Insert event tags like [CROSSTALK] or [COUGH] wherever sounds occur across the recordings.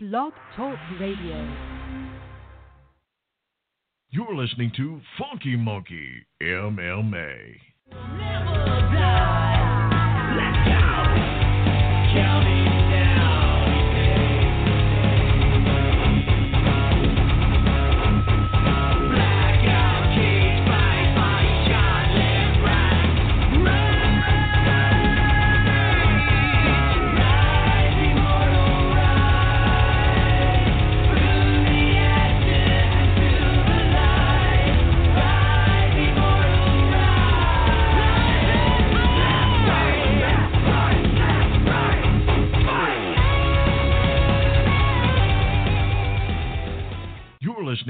Blog Talk Radio. You're listening to Funky Monkey MMA.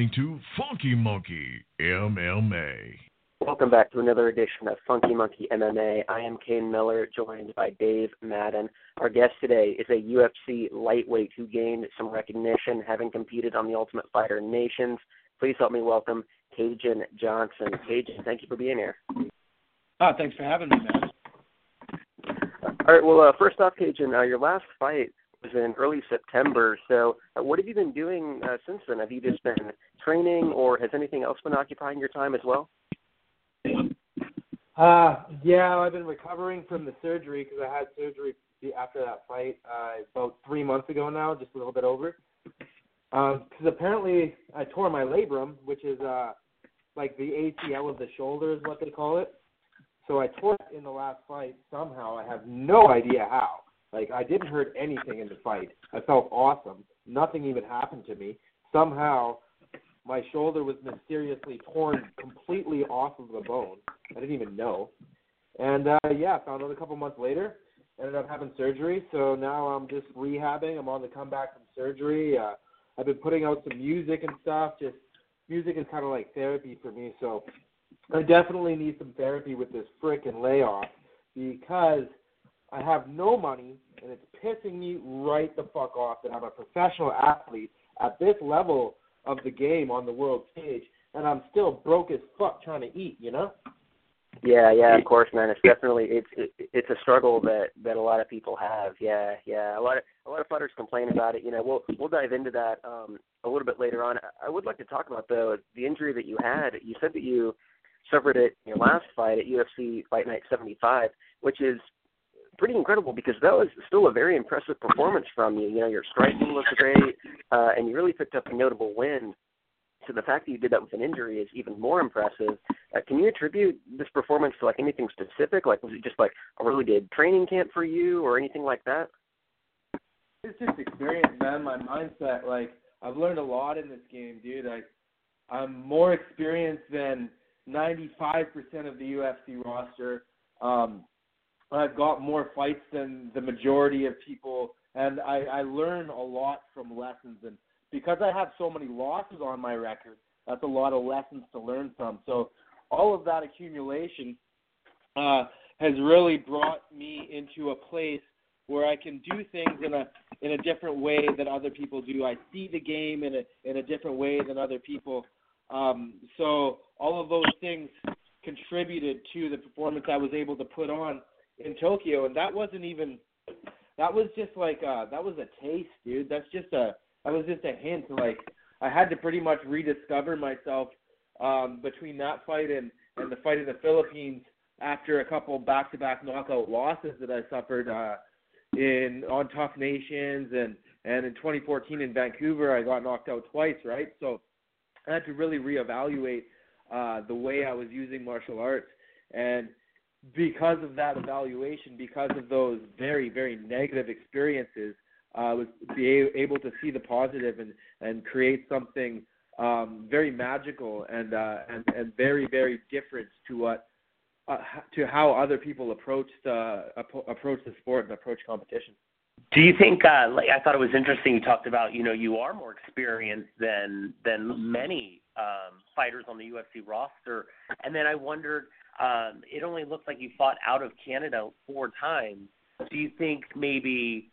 Listening to Funky Monkey MMA. Welcome back to another edition of Funky Monkey MMA. I am Kane Miller, joined by Dave Madden. Our guest today is a UFC lightweight who gained some recognition having competed on the Ultimate Fighter Nations. Please help me welcome Kajan Johnson. Kajan, thank you for being here. Ah, thanks for having me, man. All right, well, uh, first off, Kajan, uh, your last fight was in early September. So, uh, what have you been doing uh, since then? Have you just been training, or has anything else been occupying your time as well? Uh, yeah, I've been recovering from the surgery because I had surgery after that fight uh, about three months ago now, just a little bit over. Because um, apparently I tore my labrum, which is uh, like the ACL of the shoulder, is what they call it. So I tore it in the last fight somehow. I have no idea how. Like I didn't hurt anything in the fight. I felt awesome. Nothing even happened to me. Somehow my shoulder was mysteriously torn completely off of the bone. I didn't even know. And uh yeah, found out a couple months later. Ended up having surgery, so now I'm just rehabbing. I'm on the comeback from surgery. Uh I've been putting out some music and stuff. Just music is kind of like therapy for me, so I definitely need some therapy with this frickin' layoff because I have no money, and it's pissing me right the fuck off that I'm a professional athlete at this level of the game on the world stage, and I'm still broke as fuck trying to eat. You know? Yeah, yeah, of course, man. It's definitely it's it, it's a struggle that that a lot of people have. Yeah, yeah. A lot of a lot of fighters complain about it. You know, we'll we'll dive into that um a little bit later on. I would like to talk about though the injury that you had. You said that you suffered it in your last fight at UFC Fight Night 75, which is pretty incredible because that was still a very impressive performance from you. You know, your striking was great, uh, and you really picked up a notable win. So the fact that you did that with an injury is even more impressive. Uh, can you attribute this performance to like anything specific? Like, was it just like a really good training camp for you, or anything like that? It's just experience, man. My mindset, like, I've learned a lot in this game, dude. I, I'm more experienced than 95% of the UFC roster. Um, I've got more fights than the majority of people, and I, I learn a lot from lessons. And because I have so many losses on my record, that's a lot of lessons to learn from. So all of that accumulation uh, has really brought me into a place where I can do things in a in a different way than other people do. I see the game in a in a different way than other people. Um, so all of those things contributed to the performance I was able to put on in Tokyo, and that wasn't even that was just like uh that was a taste, dude. That's just a that was just a hint. Like I had to pretty much rediscover myself um between that fight and and the fight in the Philippines after a couple back to back knockout losses that I suffered uh in on TUF Nations and and in 2014 in Vancouver I got knocked out twice, right? So I had to really reevaluate uh the way I was using martial arts and because of that evaluation, because of those very, very negative experiences, uh, was be able to see the positive and and create something um, very magical and uh, and and very, very different to what uh, to how other people approach the approach the sport and approach competition. Do you think? Uh, like I thought it was interesting. You talked about you know you are more experienced than than many um, fighters on the UFC roster, and then I wondered um, it only looks like you fought out of Canada four times. Do you think maybe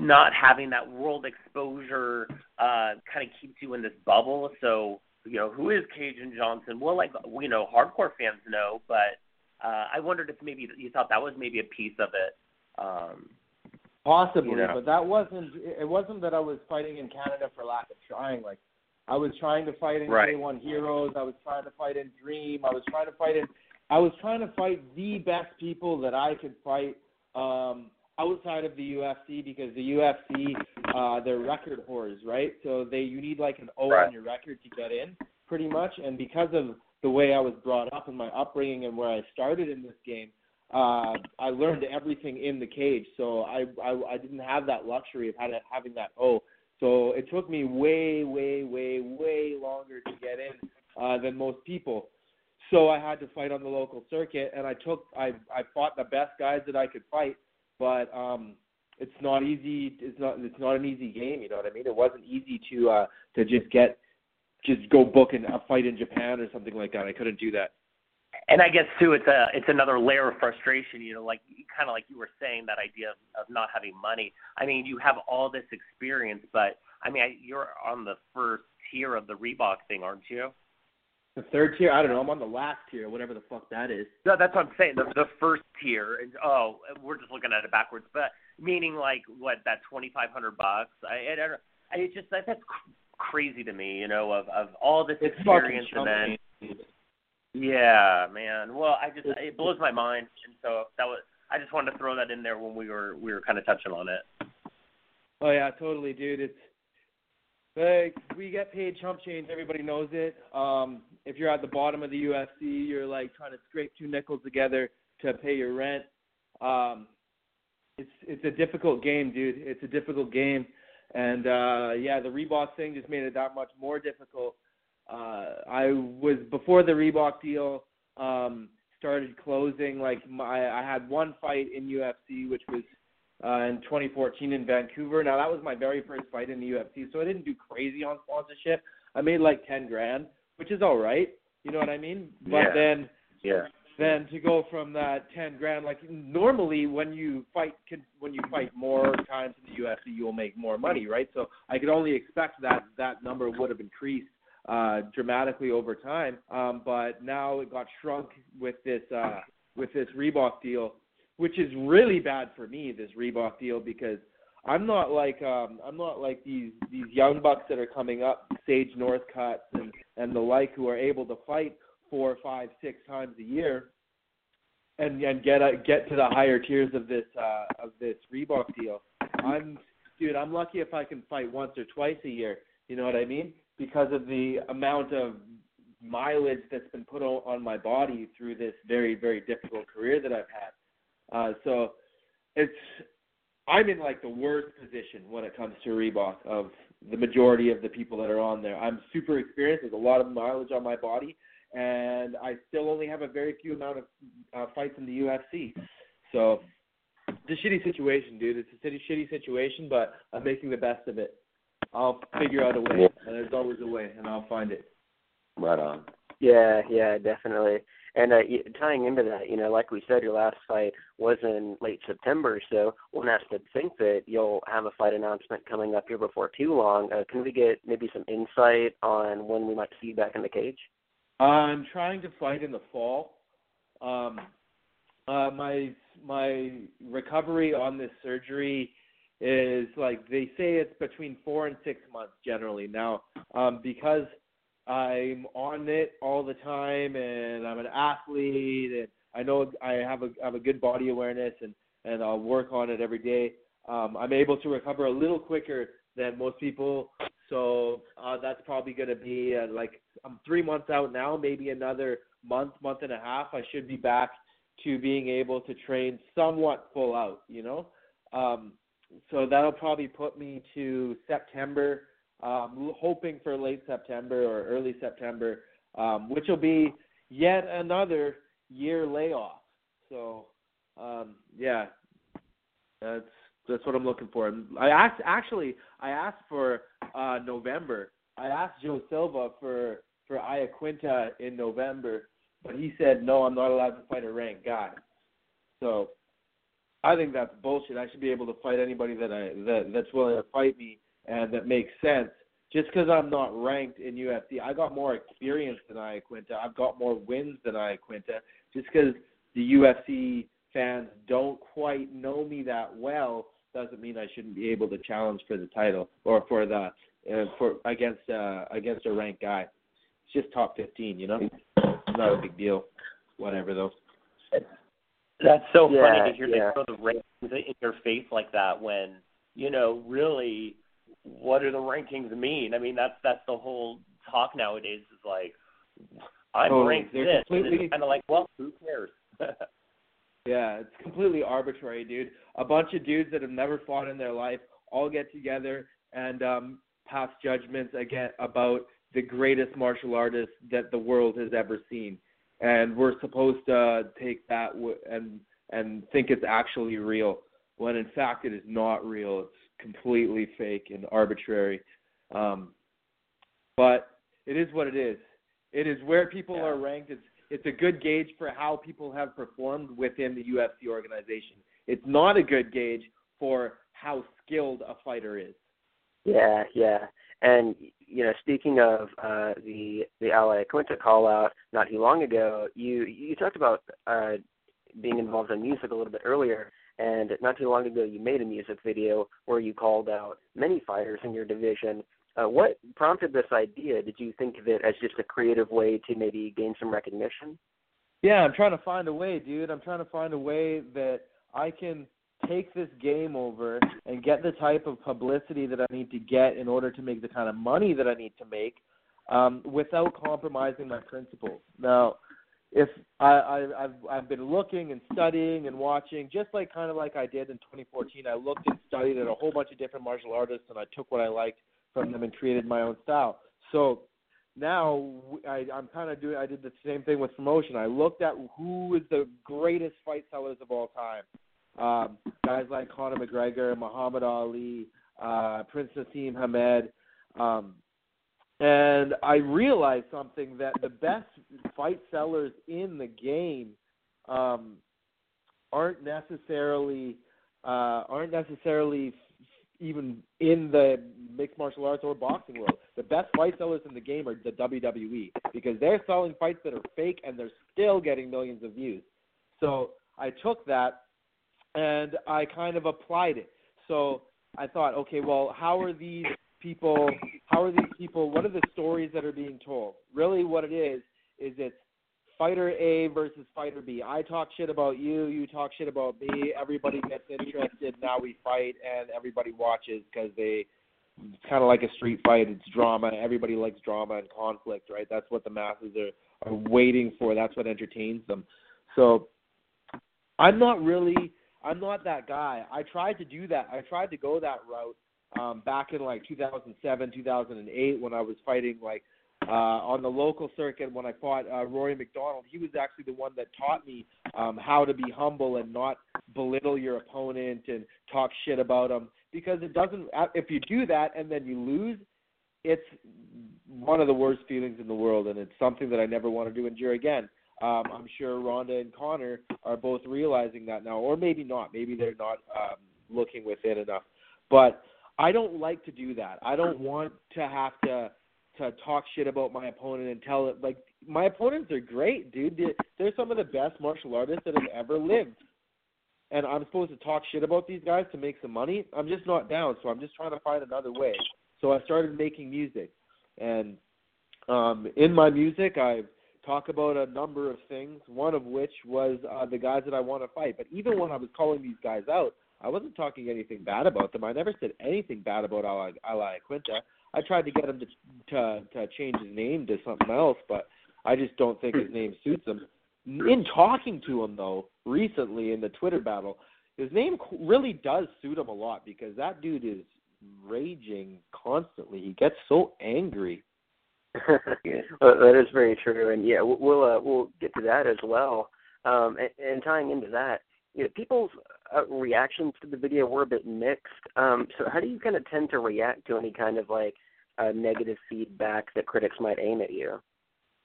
not having that world exposure uh, kind of keeps you in this bubble? So, you know, who is Kajan Johnson? Well, like, you know, hardcore fans know, but uh, I wondered if maybe you thought that was maybe a piece of it. Um, Possibly, You know? but that wasn't. It wasn't that I was fighting in Canada for lack of trying. Like, I was trying to fight in Right. K1 Heroes. I was trying to fight in Dream. I was trying to fight in. I was trying to fight the best people that I could fight um, outside of the UFC because the UFC, uh, they're record whores, right? So they you need like an O Right. on your record to get in, pretty much. And because of the way I was brought up and my upbringing and where I started in this game, uh, I learned everything in the cage. So I, I I didn't have that luxury of having having that O. So it took me way, way, way, way longer to get in uh, than most people. So I had to fight on the local circuit, and I took I I fought the best guys that I could fight, but um, it's not easy. It's not it's not an easy game. You know what I mean? It wasn't easy to uh, to just get just go book a fight in Japan or something like that. I couldn't do that. And I guess too, it's a it's another layer of frustration. You know, like kind of like you were saying that idea of, of not having money. I mean, you have all this experience, but I mean, I, you're on the first tier of the Reebok thing, aren't you? The third tier, I don't know. I'm on the last tier, whatever the fuck that is. No, that's what I'm saying. The, the first tier, and oh, we're just looking at it backwards, but meaning like what that twenty five hundred bucks. I, I don't. I it's just that that's cr- crazy to me. You know, of of all this It's experience and then. Yeah, man. Well, I just it blows my mind, and so that was I just wanted to throw that in there when we were we were kind of touching on it. Oh yeah, totally, dude. It's like we get paid chump change. Everybody knows it. Um, if you're at the bottom of the UFC, you're like trying to scrape two nickels together to pay your rent. Um, it's it's a difficult game, dude. It's a difficult game, and uh, yeah, the Reebok thing just made it that much more difficult. Uh, I was before the Reebok deal um, started closing. Like my, I had one fight in UFC, which was uh, in 2014 in Vancouver. Now that was my very first fight in the UFC, so I didn't do crazy on sponsorship. I made like 10 grand, which is all right. You know what I mean? But Yeah. then Yeah. then to go from that 10 grand like normally when you fight can- when you fight more times in the UFC you'll make more money right so I could only expect that that number would have increased uh dramatically over time um but now it got shrunk with this uh with this Reebok deal which is really bad for me this Reebok deal because I'm not like um I'm not like these these young bucks that are coming up Sage Northcutts and and the like who are able to fight four, five, six times a year, and and get a, get to the higher tiers of this uh, of this Reebok deal. I'm dude, I'm lucky if I can fight once or twice a year. You know what I mean? Because of the amount of mileage that's been put on, on my body through this very very difficult career that I've had. Uh, so it's I'm in like the worst position when it comes to Reebok of the majority of the people that are on there. I'm super experienced. There's a lot of mileage on my body, and I still only have a very few amount of uh, fights in the UFC. So it's a shitty situation, dude. It's a shitty, shitty situation, but I'm making the best of it. I'll figure out a way, and there's always a way, and I'll find it. Right on. Yeah, yeah, definitely. And uh, tying into that, you know, like we said, your last fight was in late September, so one has to think that you'll have a fight announcement coming up here before too long. Uh, can we get maybe some insight on when we might see you back in the cage? I'm trying to fight in the fall. Um, uh, my my recovery on this surgery is like they say it's between four and six months generally. Now, um, because I'm on it all the time and I'm an athlete and I know I have a I have a good body awareness and and I'll work on it every day. Um, I'm able to recover a little quicker than most people. So uh, that's probably going to be uh, like I'm three months out now, maybe another month, month and a half. I should be back to being able to train somewhat full out. You know, um, so that'll probably put me to September. Um, hoping for late September or early September, um, which will be yet another year layoff. So um, yeah, that's that's what I'm looking for. I asked actually I asked for uh November. I asked Joe Silva for for Iaquinta in November, but he said no, I'm not allowed to fight a ranked guy. So I think that's bullshit. I should be able to fight anybody that I that that's willing to fight me and that makes sense. Just because I'm not ranked in UFC, I got more experience than Iaquinta. I've got more wins than Iaquinta. Just because the UFC fans don't quite know me that well doesn't mean I shouldn't be able to challenge for the title or for the uh, for against uh, against a ranked guy. It's just top 15, you know. It's not a big deal. Whatever though. That's so Yeah, funny to hear yeah. they throw the rankings in your face like that when you know really what do the rankings mean? I mean that's that's the whole talk nowadays is like I'm ranked this, and it's kind of like well who cares? [LAUGHS] Yeah, it's completely arbitrary, dude. A bunch of dudes that have never fought in their life all get together and um pass judgments again about the greatest martial artist that the world has ever seen. And we're supposed to take that w- and and think it's actually real when in fact it is not real. It's completely fake and arbitrary. Um but it is what it is. It is where people Yeah. are ranked. It's it's a good gauge for how people have performed within the UFC organization. It's not a good gauge for how skilled a fighter is. Yeah, yeah. And you know, speaking of uh the the Al Iaquinta call out not too long ago, you you talked about uh being involved in music a little bit earlier and not too long ago you made a music video where you called out many fighters in your division. Uh, what prompted this idea? Did you think of it as just a creative way to maybe gain some recognition? Yeah, I'm trying to find a way, dude. I'm trying to find a way that I can take this game over and get the type of publicity that I need to get in order to make the kind of money that I need to make um, without compromising my principles. Now, if I, I I've I've been looking and studying and watching, just like kind of like I did in 2014. I looked and studied at a whole bunch of different martial artists, and I took what I liked from them and created my own style. So now I, I'm kind of doing. I did the same thing with promotion. I looked at who is the greatest fight sellers of all time. Um, guys like Conor McGregor, Muhammad Ali, uh, Prince Naseem Hamed, um, and I realized something that the best fight sellers in the game um, aren't necessarily uh, aren't necessarily even in the mixed martial arts or boxing world. The best fight sellers in the game are the WWE because they're selling fights that are fake and they're still getting millions of views. So I took that and I kind of applied it. So I thought, okay, well, how are these people? How are these people? What are the stories that are being told? Really, what it is is it's fighter A versus fighter B. I talk shit about you, you talk shit about me. Everybody gets interested. Now we fight, and everybody watches because they. It's kind of like a street fight. It's drama. Everybody likes drama and conflict, right? That's what the masses are are waiting for. That's what entertains them. So, I'm not really. I'm not that guy. I tried to do that. I tried to go that route um, back in like 2007, 2008 when I was fighting like uh, on the local circuit when I fought uh, Rory MacDonald. He was actually the one that taught me um, how to be humble and not belittle your opponent and talk shit about them because it doesn't. If you do that and then you lose, it's one of the worst feelings in the world, and it's something that I never want to do endure again. Um, I'm sure Ronda and Conor are both realizing that now, or maybe not. Maybe they're not um, looking within enough. But I don't like to do that. I don't want to have to to talk shit about my opponent and tell it like my opponents are great, dude. They're, some of the best martial artists that have ever lived. And I'm supposed to talk shit about these guys to make some money. I'm just not down, so I'm just trying to find another way. So I started making music, and um, in my music, I talk about a number of things. One of which was uh, the guys that I want to fight. But even when I was calling these guys out, I wasn't talking anything bad about them. I never said anything bad about Ali, Al Iaquinta. I tried to get him to, to to change his name to something else, but I just don't think his name suits him. In talking to him though, recently in the Twitter battle, his name really does suit him a lot because that dude is raging constantly. He gets so angry. [LAUGHS] well, that is very true, and yeah, we'll we'll, uh, we'll get to that as well. Um, and, and tying into that, you know, people's uh, reactions to the video were a bit mixed. Um, so, how do you kind of tend to react to any kind of like uh, negative feedback that critics might aim at you?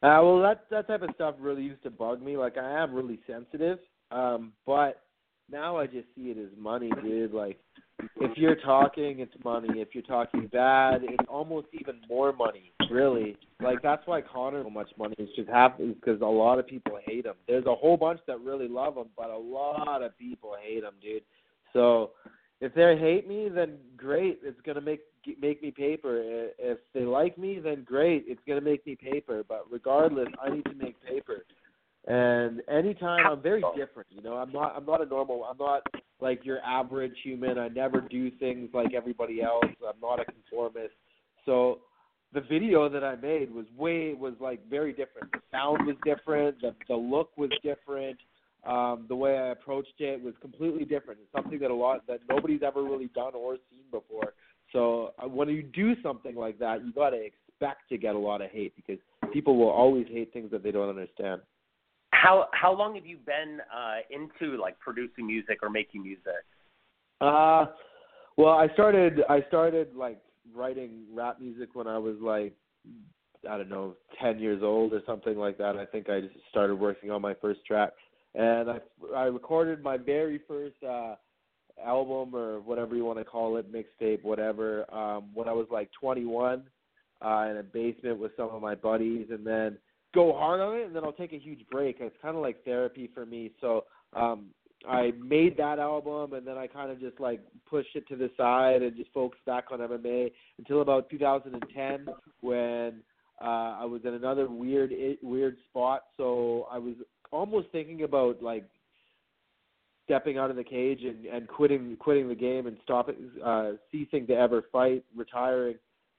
Uh, well, that that type of stuff really used to bug me. Like I am really sensitive, um, but now I just see it as money, dude. Like if you're talking, it's money. If you're talking bad, it's almost even more money. Really, like that's why Conor so much money is just happens because a lot of people hate him. There's a whole bunch that really love him, but a lot of people hate him, dude. So if they hate me, then great. It's gonna make make me paper. If they like me, then great. It's gonna make me paper. But regardless, I need to make paper. And anytime I'm very different, you know, I'm not I'm not a normal I'm not like your average human. I never do things like everybody else. I'm not a conformist. So the video that I made was way was like very different. The sound was different, the the look was different. Um, the way I approached it was completely different. It's something that a lot that nobody's ever really done or seen before. So uh, when you do something like that, you got to expect to get a lot of hate because people will always hate things that they don't understand. How how long have you been uh, into like producing music or making music? Uh, well, I started I started like writing rap music when I was like I don't know ten years old or something like that. I think I just started working on my first track, and I I recorded my very first uh, album or whatever you want to call it, mixtape, whatever. Um, when I was like 21, uh, in a basement with some of my buddies, and then go hard on it, and then I'll take a huge break. It's kind of like therapy for me. So um, I made that album, and then I kind of just like pushed it to the side and just focused back on MMA until about 2010 when uh, I was in another weird weird spot. So I was almost thinking about like stepping out of the cage and, and quitting quitting the game and stopping uh, ceasing to ever fight, retiring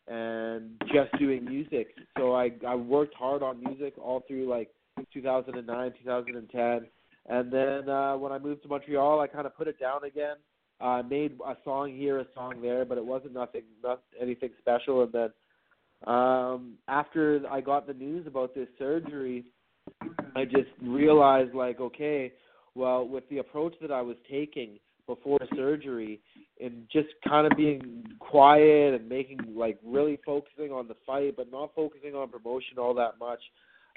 and just doing music. So I I worked hard on music all through like 2009, 2010, and then uh, when I moved to Montreal, I kind of put it down again. I uh, made a song here, a song there, but it wasn't nothing, not anything special. And then um, after I got the news about this surgery, I just realized like, okay, well, with the approach that I was taking before surgery and just kind of being quiet and making like really focusing on the fight but not focusing on promotion all that much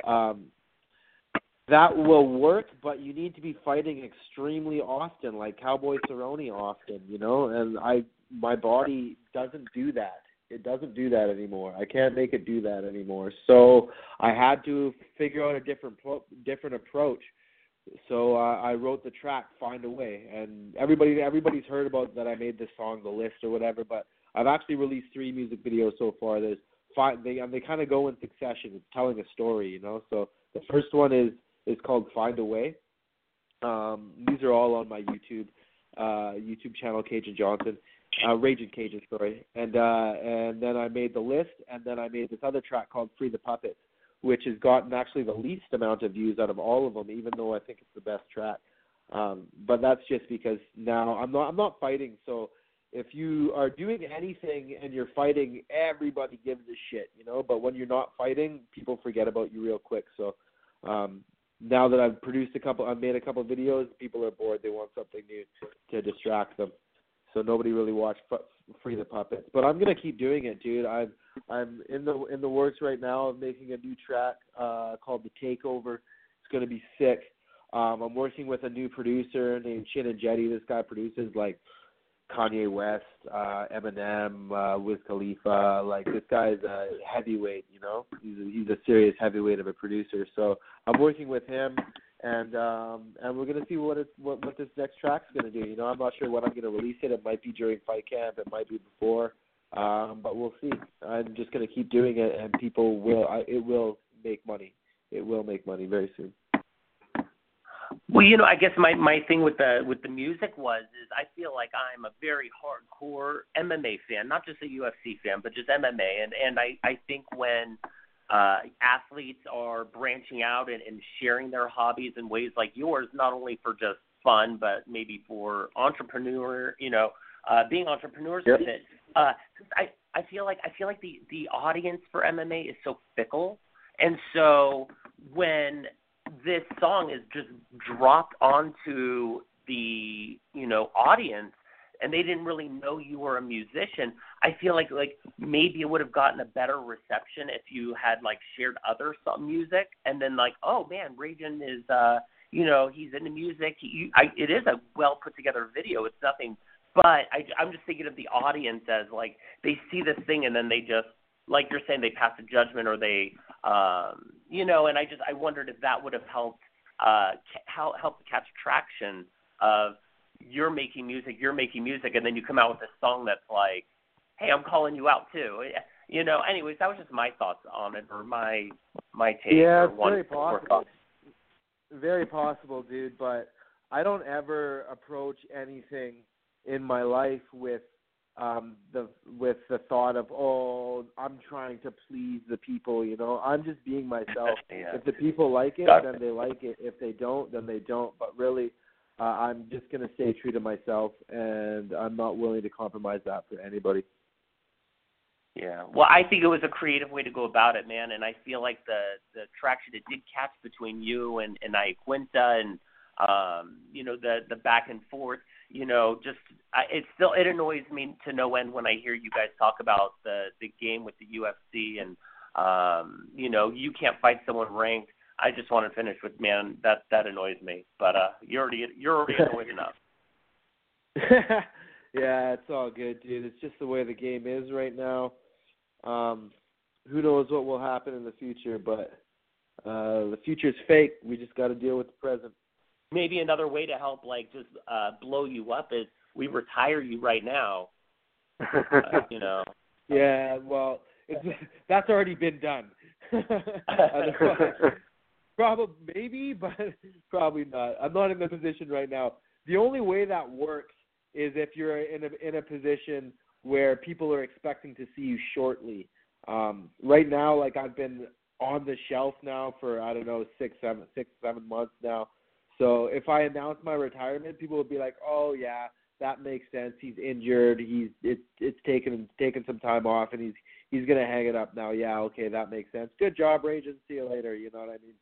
um that will work but you need to be fighting extremely often like cowboy cerrone often you know? And i my body doesn't do that. It doesn't do that anymore. I can't make it do that anymore. So i had to figure out a different pro- different approach so I wrote the track "Find a Way," and everybody everybody's heard about that I made this song, "The List" or whatever. But I've actually released three music videos so far. There's five. They and they kind of go in succession. It's telling a story, you know. So the first one is is called "Find a Way." Um, these are all on my YouTube uh, YouTube channel, Kajan Johnson, uh, Raging Cajun, sorry. And uh, and then I made the list, and then I made this other track called "Free the Puppets." Which has gotten actually the least amount of views out of all of them, even though I think it's the best track. Um, but that's just because now I'm not I'm not fighting. So if you are doing anything and you're fighting, everybody gives a shit, you know. But when you're not fighting, people forget about you real quick. So um, now that I've produced a couple, I've made a couple of videos. People are bored; they want something new to distract them. So nobody really watched Free the Puppets. But I'm gonna keep doing it, dude. I'm I'm in the in the works right now of making a new track uh, called The Takeover. It's gonna be sick. Um, I'm working with a new producer named and Jetty. This guy produces like Kanye West, uh, Eminem, uh, Wiz Khalifa. Like this guy's a heavyweight, you know. He's a, he's a serious heavyweight of a producer. So I'm working with him, and um, and we're gonna see what it what what this next track's gonna do. You know, I'm not sure when I'm gonna release it. It might be during fight camp. It might be before. Um, but we'll see. I'm just to keep doing it, and people will. I, it will make money. It will make money very soon. Well, you know, I guess my my thing with the with the music was is I feel like I'm a very hardcore MMA fan, not just a UFC fan, but just MMA, and and I I think when uh, athletes are branching out and, and sharing their hobbies in ways like yours, not only for just fun, but maybe for entrepreneur, you know, uh, being entrepreneurs yep. with it. Uh, I I feel like I feel like the the audience for MMA is so fickle, and so when this song is just dropped onto the you know audience and they didn't really know you were a musician i feel like like maybe it would have gotten a better reception if you had like shared other some music and then like oh man Ragin is uh you know he's into music. He, I, it is a well put together video. It's nothing but I, I'm just thinking of the audience as like they see this thing and then they just like you're saying they pass a judgment or they um you know and I just I wondered if that would have helped uh help helped catch traction of you're making music, you're making music, and then you come out with a song that's like, hey, I'm calling you out too. [LAUGHS] You know. Anyways, that was just my thoughts on it, or my my take. Yeah, it's one, very possible. Very possible, dude. But I don't ever approach anything in my life with um the with the thought of oh I'm trying to please the people. You know, I'm just being myself. [LAUGHS] yeah. If the people like it, Gotcha. then they like it. If they don't, then they don't. But really, uh, I'm just gonna stay true to myself, and I'm not willing to compromise that for anybody. Yeah. Well, I think it was a creative way to go about it, man, and I feel like the the traction it did catch between you and and Iaquinta and um you know the the back and forth, you know, just I, it still it annoys me to no end when I hear you guys talk about the the game with the UFC and um you know, you can't fight someone ranked. I just want to finish with man, that that annoys me. But uh you're already you're already [LAUGHS] annoyed enough. [LAUGHS] yeah, it's all good, dude. It's just the way the game is right now. Um, who knows what will happen in the future, but uh, the future's fake. We just got to deal with the present. maybe another way to help like just uh blow you up is we retire you right now uh, you know [LAUGHS] Yeah, well, it's that's already been done. Probably, maybe, [LAUGHS] but probably not. I'm not in the position right now. The only way that works is if you're in a in a position where people are expecting to see you shortly. Um, right now, like I've been on the shelf now for I don't know six, seven, six, seven months now. So if I announce my retirement, people would be like, "Oh yeah, that makes sense. He's injured. He's it's it's taken taken some time off, and he's he's gonna hang it up now. Yeah, okay, that makes sense. Good job, Ragin. See you later. You know what I mean?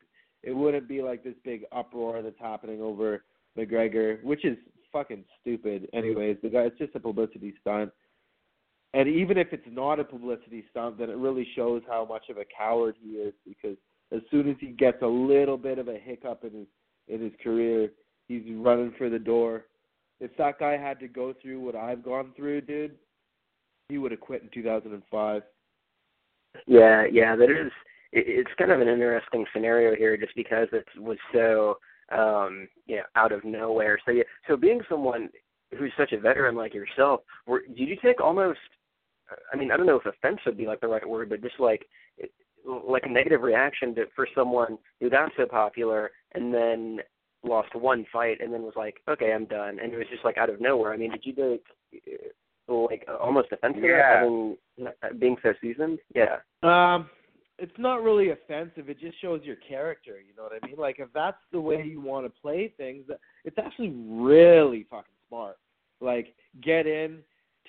It wouldn't be like this big uproar that's happening over McGregor, which is fucking stupid. Anyways, the guy it's just a publicity stunt. And even if it's not a publicity stunt, then it really shows how much of a coward he is because as soon as he gets a little bit of a hiccup in his in his career, he's running for the door. If that guy had to go through what I've gone through, dude, he would have quit in 2005. Yeah, yeah, that is. It, it's kind of an interesting scenario here, just because it was so, um, you know, out of nowhere. So yeah, so being someone who's such a veteran like yourself, were, did you take almost? I mean, I don't know if offense would be like the right word, but just like, like a negative reaction to for someone who got so popular and then lost one fight and then was like, okay, I'm done, and it was just like out of nowhere. I mean, did you take like almost offensive Yeah. having being so seasoned? Yeah. Um, it's not really offensive. It just shows your character. You know what I mean? Like if that's the way you want to play things, it's actually really fucking smart. Like get in,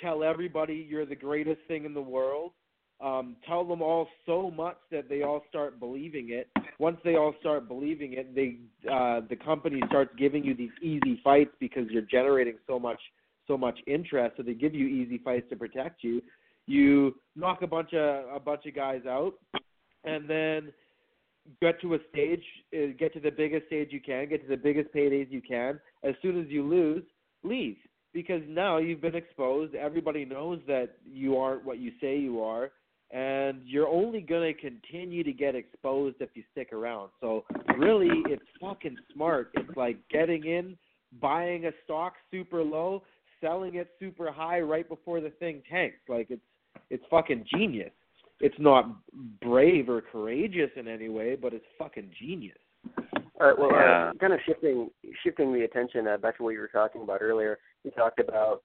tell everybody you're the greatest thing in the world. Um, tell them all so much that they all start believing it. Once they all start believing it, they uh, the company starts giving you these easy fights because you're generating so much so much interest. So they give you easy fights to protect you. You knock a bunch of a bunch of guys out, and then get to a stage, uh, get to the biggest stage you can, get to the biggest paydays you can. As soon as you lose, leave because now you've been exposed. Everybody knows that you aren't what you say you are, and you're only going to continue to get exposed if you stick around. So really, it's fucking smart. It's like getting in, buying a stock super low, selling it super high right before the thing tanks. Like it's it's fucking genius. It's not brave or courageous in any way, but it's fucking genius. All right. Well, Yeah. uh, kind of shifting shifting the attention uh, back to what you were talking about earlier. You talked about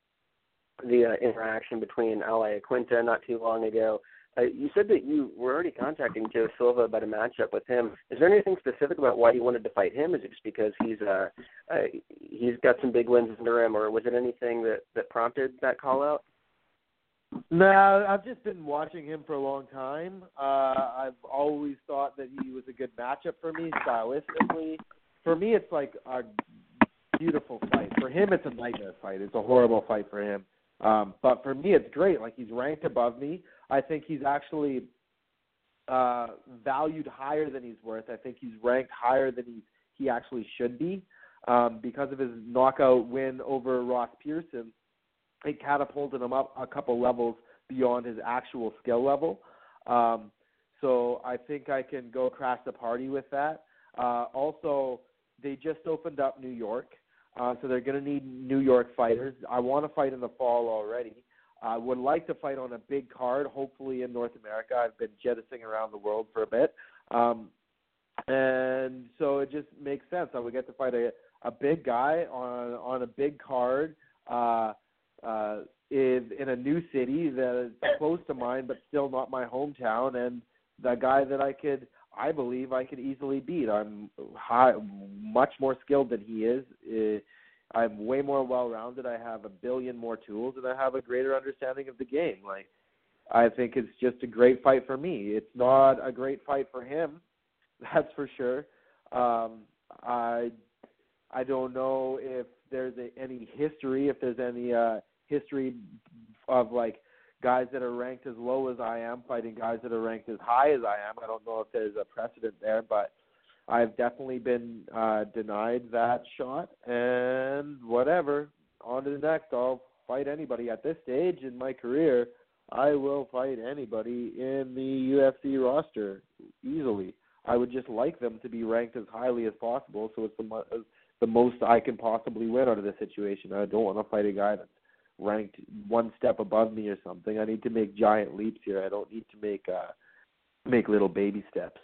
the uh, interaction between Al Iaquinta not too long ago. Uh, you said that you were already contacting Joe Silva about a matchup with him. Is there anything specific about why you wanted to fight him? Is it just because he's uh, uh he's got some big wins under him, or was it anything that that prompted that call out? No, I've just been watching him for a long time. Uh, I've always thought that he was a good matchup for me stylistically. For me, it's like a beautiful fight. For him, it's a nightmare fight. It's a horrible fight for him. Um, but for me, it's great. Like he's ranked above me. I think he's actually uh, valued higher than he's worth. I think he's ranked higher than he he actually should be um, because of his knockout win over Ross Pearson it catapulted him up a couple levels beyond his actual skill level. Um, so I think I can go crash the party with that. Uh, also, they just opened up New York. Uh, so they're going to need New York fighters. I want to fight in the fall already. I would like to fight on a big card, hopefully in North America. I've been jettisoning around the world for a bit. Um, and so it just makes sense. I would get to fight a, a big guy on on a big card uh, uh, in in a new city that is close to mine, but still not my hometown, and the guy that I could, I believe, I could easily beat. I'm high, much more skilled than he is. Uh, I'm way more well-rounded. I have a billion more tools, and I have a greater understanding of the game. Like, I think it's just a great fight for me. It's not a great fight for him, [LAUGHS] that's for sure. Um, I I don't know if there's a, any history, if there's any uh, history of like guys that are ranked as low as I am fighting guys that are ranked as high as I am. I don't know if there's a precedent there, but I've definitely been uh, denied that shot. And whatever, on to the next. I'll fight anybody at this stage in my career. I will fight anybody in the UFC roster easily. I would just like them to be ranked as highly as possible, so it's the the most I can possibly win out of this situation. I don't want to fight a guy that's ranked one step above me or something. I need to make giant leaps here. I don't need to make uh make little baby steps.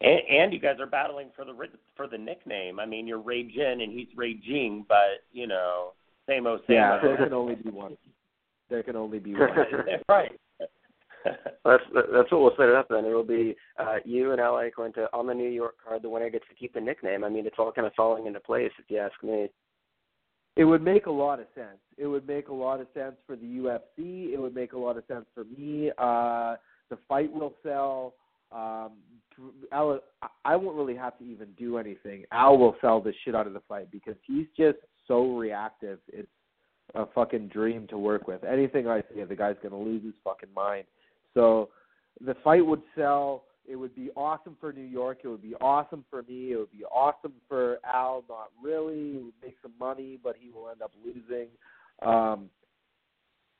And, and you guys are battling for the for the nickname. I mean, you're Ray Jin and he's Ray Jing, but you know, same old same. Yeah, there can only be one. There can only be [LAUGHS] one. right. that's that's what we'll set it up then. It'll be uh, you and Al Iaquinta on the New York card. The winner gets to keep the nickname. I mean, it's all kind of falling into place, if you ask me. It would make a lot of sense. It would make a lot of sense for the UFC. It would make a lot of sense for me. Uh, the fight will sell. Um, Al, I won't really have to even do anything. Al will sell the shit out of the fight because he's just so reactive. It's a fucking dream to work with. Anything I say, the guy's gonna lose his fucking mind. So the fight would sell. It would be awesome for New York. It would be awesome for me. It would be awesome for Al. Not really. It would make some money, but he will end up losing. Um,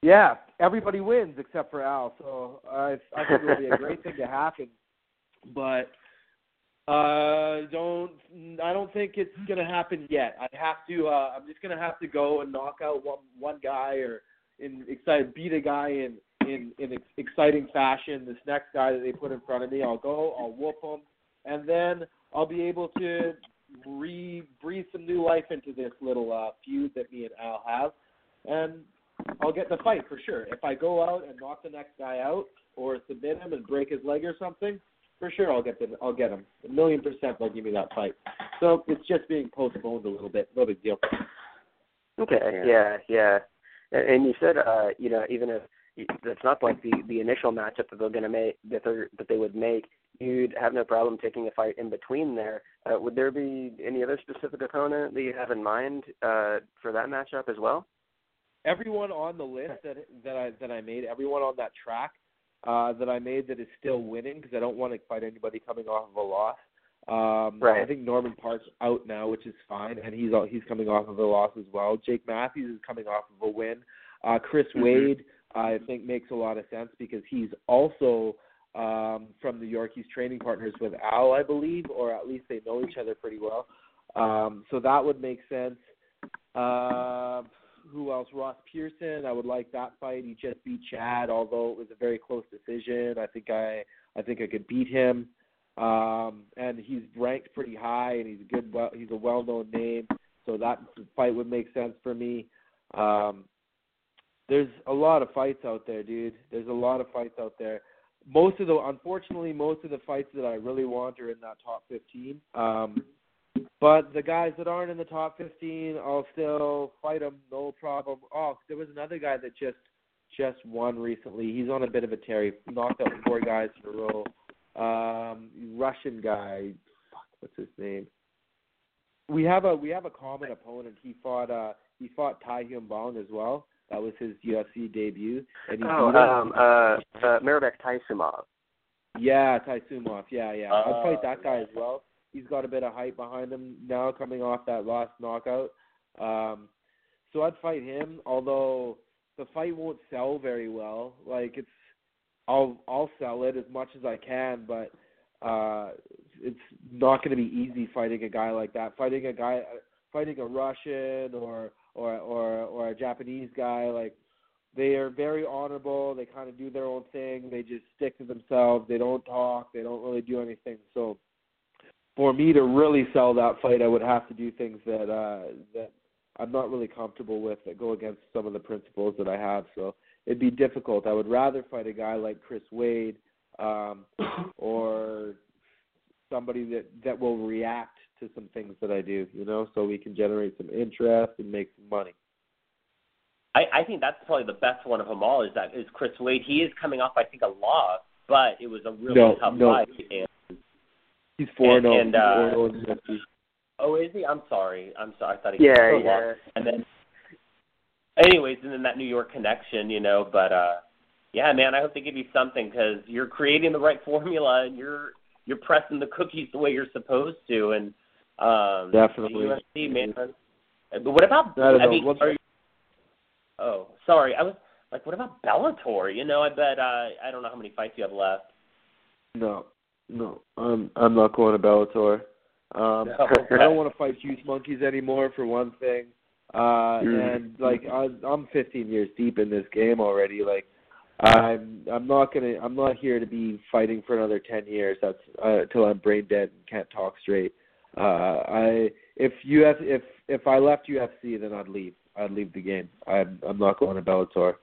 yeah, everybody wins except for Al. So I, I think it would be a great thing to happen. But uh, don't I don't think it's gonna happen yet. I have to. Uh, I'm just gonna have to go and knock out one one guy or in excited beat a guy in in in ex- exciting fashion. This next guy that they put in front of me, I'll go, I'll whoop him, and then I'll be able to re breathe some new life into this little uh, feud that me and Al have, and I'll get the fight for sure. If I go out and knock the next guy out or submit him and break his leg or something, for sure I'll get the I'll get him. A million percent they'll give me that fight. So it's just being postponed a little bit. No big deal. Okay. Yeah. Yeah. And you said, uh, you know, even if that's not like the the initial matchup that they're going to make that they that they would make. You'd have no problem taking a fight in between there. Uh, would there be any other specific opponent that you have in mind uh, for that matchup as well? Everyone on the list that that I that I made, everyone on that track uh, that I made that is still winning because I don't want to fight anybody coming off of a loss. Um, right. I think Norman Parke's out now, which is fine, and he's he's coming off of a loss as well. Jake Matthews is coming off of a win. Uh, Chris mm-hmm. Wade I think makes a lot of sense because he's also um, from New York. He's training partners with Al, I believe, or at least they know each other pretty well. Um, so that would make sense. Uh, who else? Ross Pearson. I would like that fight. He just beat Chad, although it was a very close decision. I think I, I think I could beat him. Um, and he's ranked pretty high, and he's a good. Well, he's a well-known name, so that fight would make sense for me. Um, there's a lot of fights out there, dude. There's a lot of fights out there. Most of the, unfortunately, most of the fights that I really want are in that top 15. Um, but the guys that aren't in the top 15, I'll still fight them, no problem. Oh, there was another guy that just just won recently. He's on a bit of a tear. He knocked out four guys in a row. Um, Russian guy. Fuck, what's his name? We have a we have a common opponent. He fought uh he fought Tae Hyun Bang as well. That was his UFC debut. And he oh, um, uh, uh, Mairbek Taisumov. Yeah, Taisumov. Yeah, yeah. Uh, I'd fight that guy as well. He's got a bit of hype behind him now, coming off that last knockout. Um, so I'd fight him. Although the fight won't sell very well. Like it's, I'll I'll sell it as much as I can, but uh, it's not going to be easy fighting a guy like that. Fighting a guy fighting a Russian or or or or a Japanese guy, like they are very honorable. They kind of do their own thing. They just stick to themselves. They don't talk. They don't really do anything. So for me to really sell that fight, I would have to do things that uh, that I'm not really comfortable with that go against some of the principles that I have. So it'd be difficult. I would rather fight a guy like Chris Wade um, [COUGHS] or somebody that that will react to some things that I do. You know, so we can generate some interest and make some money. I, I think that's probably the best one of them all. Is that is Chris Wade? He is coming off, I think, a loss, but it was a really no, tough no. fight. And He's four And- and, and, uh, four and oh in UFC. oh, is he? I'm sorry. I'm sorry. I thought he Yeah, was yeah. lost. And then, anyways, and then that New York connection, you know. But uh yeah, man, I hope they give you something because you're creating the right formula and you're you're pressing the cookies the way you're supposed to. And um, Definitely. UFC, man. But what about? I I mean, are you, oh, sorry. I was like, what about Bellator? You know, I bet uh, I don't know how many fights you have left. No, no, I'm I'm not going to Bellator. Um, No. [LAUGHS] I don't want to fight juice monkeys anymore for one thing. Uh, Mm. and like I, I'm 15 years deep in this game already. Like I'm I'm not gonna I'm not here to be fighting for another 10 years. That's uh, until I'm brain dead and can't talk straight. Uh, I if UF if if I left UFC then I'd leave. I'd leave the game. I'm I'm not going to Bellator.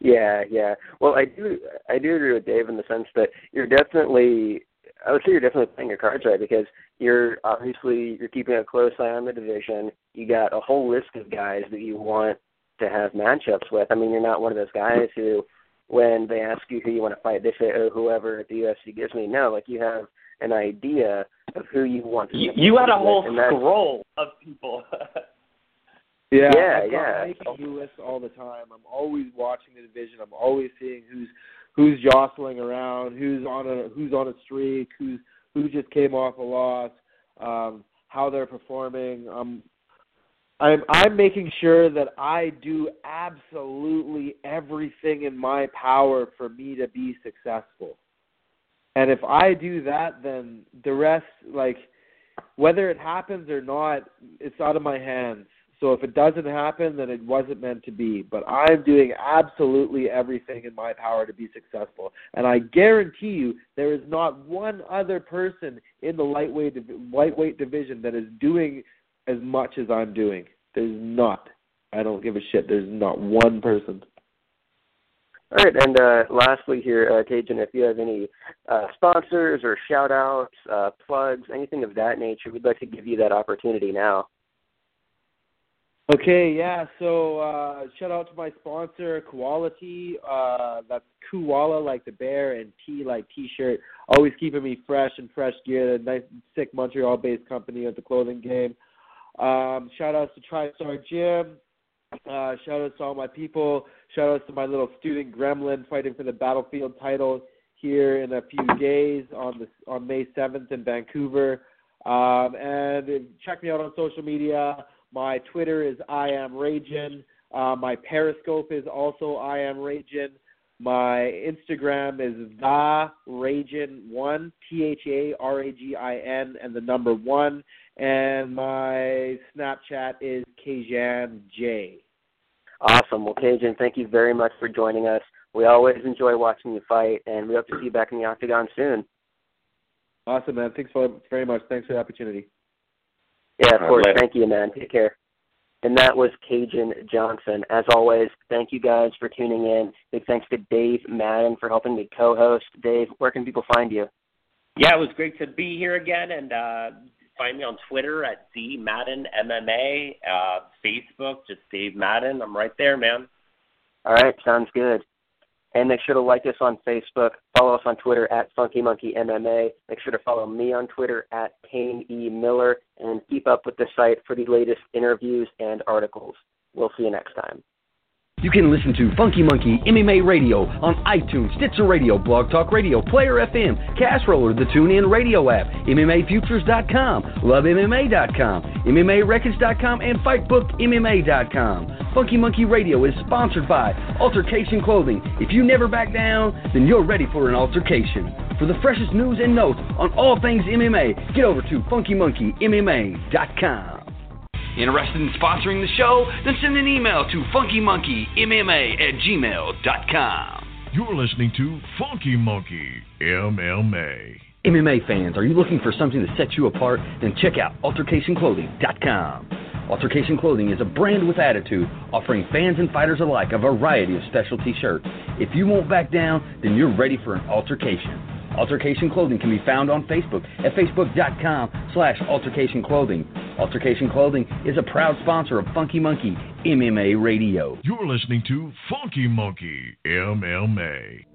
Yeah, yeah. Well, I do I do agree with Dave in the sense that you're definitely I would say you're definitely playing your cards right because you're obviously you're keeping a close eye on the division. You got a whole list of guys that you want to have matchups with. I mean, you're not one of those guys who when they ask you who you want to fight, they say, "Oh, whoever at the UFC gives me." No, like you have an idea of who you want to. You, you had a whole and scroll of people. [LAUGHS] Yeah, Yeah, I've got- yeah. I'm making new lists all the time. I'm always watching the division. I'm always seeing who's who's jostling around, who's on a who's on a streak, who's who just came off a loss, um, how they're performing. Um, I'm I'm making sure that I do absolutely everything in my power for me to be successful. And if I do that, then the rest, like whether it happens or not, it's out of my hands. So if it doesn't happen, then it wasn't meant to be. But I'm doing absolutely everything in my power to be successful, and I guarantee you, there is not one other person in the lightweight lightweight division that is doing as much as I'm doing. There's not. I don't give a shit. There's not one person. All right, and uh, lastly here, uh, Kajan, if you have any uh, sponsors or shout outs, uh, plugs, anything of that nature, we'd like to give you that opportunity now. Okay, yeah. So uh, shout out to my sponsor, Quality. Uh, that's Koala like the bear and T like T-shirt. Always keeping me fresh and fresh gear. A nice, sick Montreal-based company at the clothing game. Um, shout outs to TriStar Gym. Uh, shout outs to all my people. Shout outs to my little student Gremlin fighting for the Battlefield title here in a few days on the on May 7th in Vancouver. Um, and check me out on social media. My Twitter is I am Ragin. Uh, my Periscope is also I am Ragin. My Instagram is the Ragin one T H A R A G I N and the number one. And my Snapchat is Kajan J. Awesome. Well, Kajan, thank you very much for joining us. We always enjoy watching you fight, and we hope to see you back in the octagon soon. Awesome, man. Thanks for, very much. Thanks for the opportunity. Yeah, of All right, course. later. Thank you, man. Take care. And that was Kajan Johnson. As always, thank you guys for tuning in. Big thanks to Dave Madden for helping me co-host. Dave, where can people find you? yeah, it was great to be here again, and uh, find me on Twitter at D Madden MMA, uh, Facebook just Dave Madden. I'm right there, man. All right, sounds good. And make sure to like us on Facebook. Follow us on Twitter at Funky Monkey MMA. Make sure to follow me on Twitter at Kane E Miller, and keep up with the site for the latest interviews and articles. We'll see you next time. You can listen to Funky Monkey MMA Radio on iTunes, Stitcher Radio, Blog Talk Radio, Player FM, Castroller, the TuneIn Radio app, MMAFutures.com, LoveMMA.com, MMARecords.com, and FightBookMMA.com. Funky Monkey Radio is sponsored by Altercation Clothing. If you never back down, then you're ready for an altercation. For the freshest news and notes on all things MMA, get over to FunkyMonkeyMMA.com. Interested in sponsoring the show? Then send an email to funkymonkeymma at gmail.com. You're listening to Funky Monkey MMA. MMA fans, are you looking for something to set you apart? Then check out altercationclothing.com. Altercation Clothing is a brand with attitude, offering fans and fighters alike a variety of specialty shirts. If you won't back down, then you're ready for an altercation. Altercation Clothing can be found on Facebook at facebook.com slash altercation clothing. Altercation Clothing is a proud sponsor of Funky Monkey MMA Radio. You're listening to Funky Monkey MMA.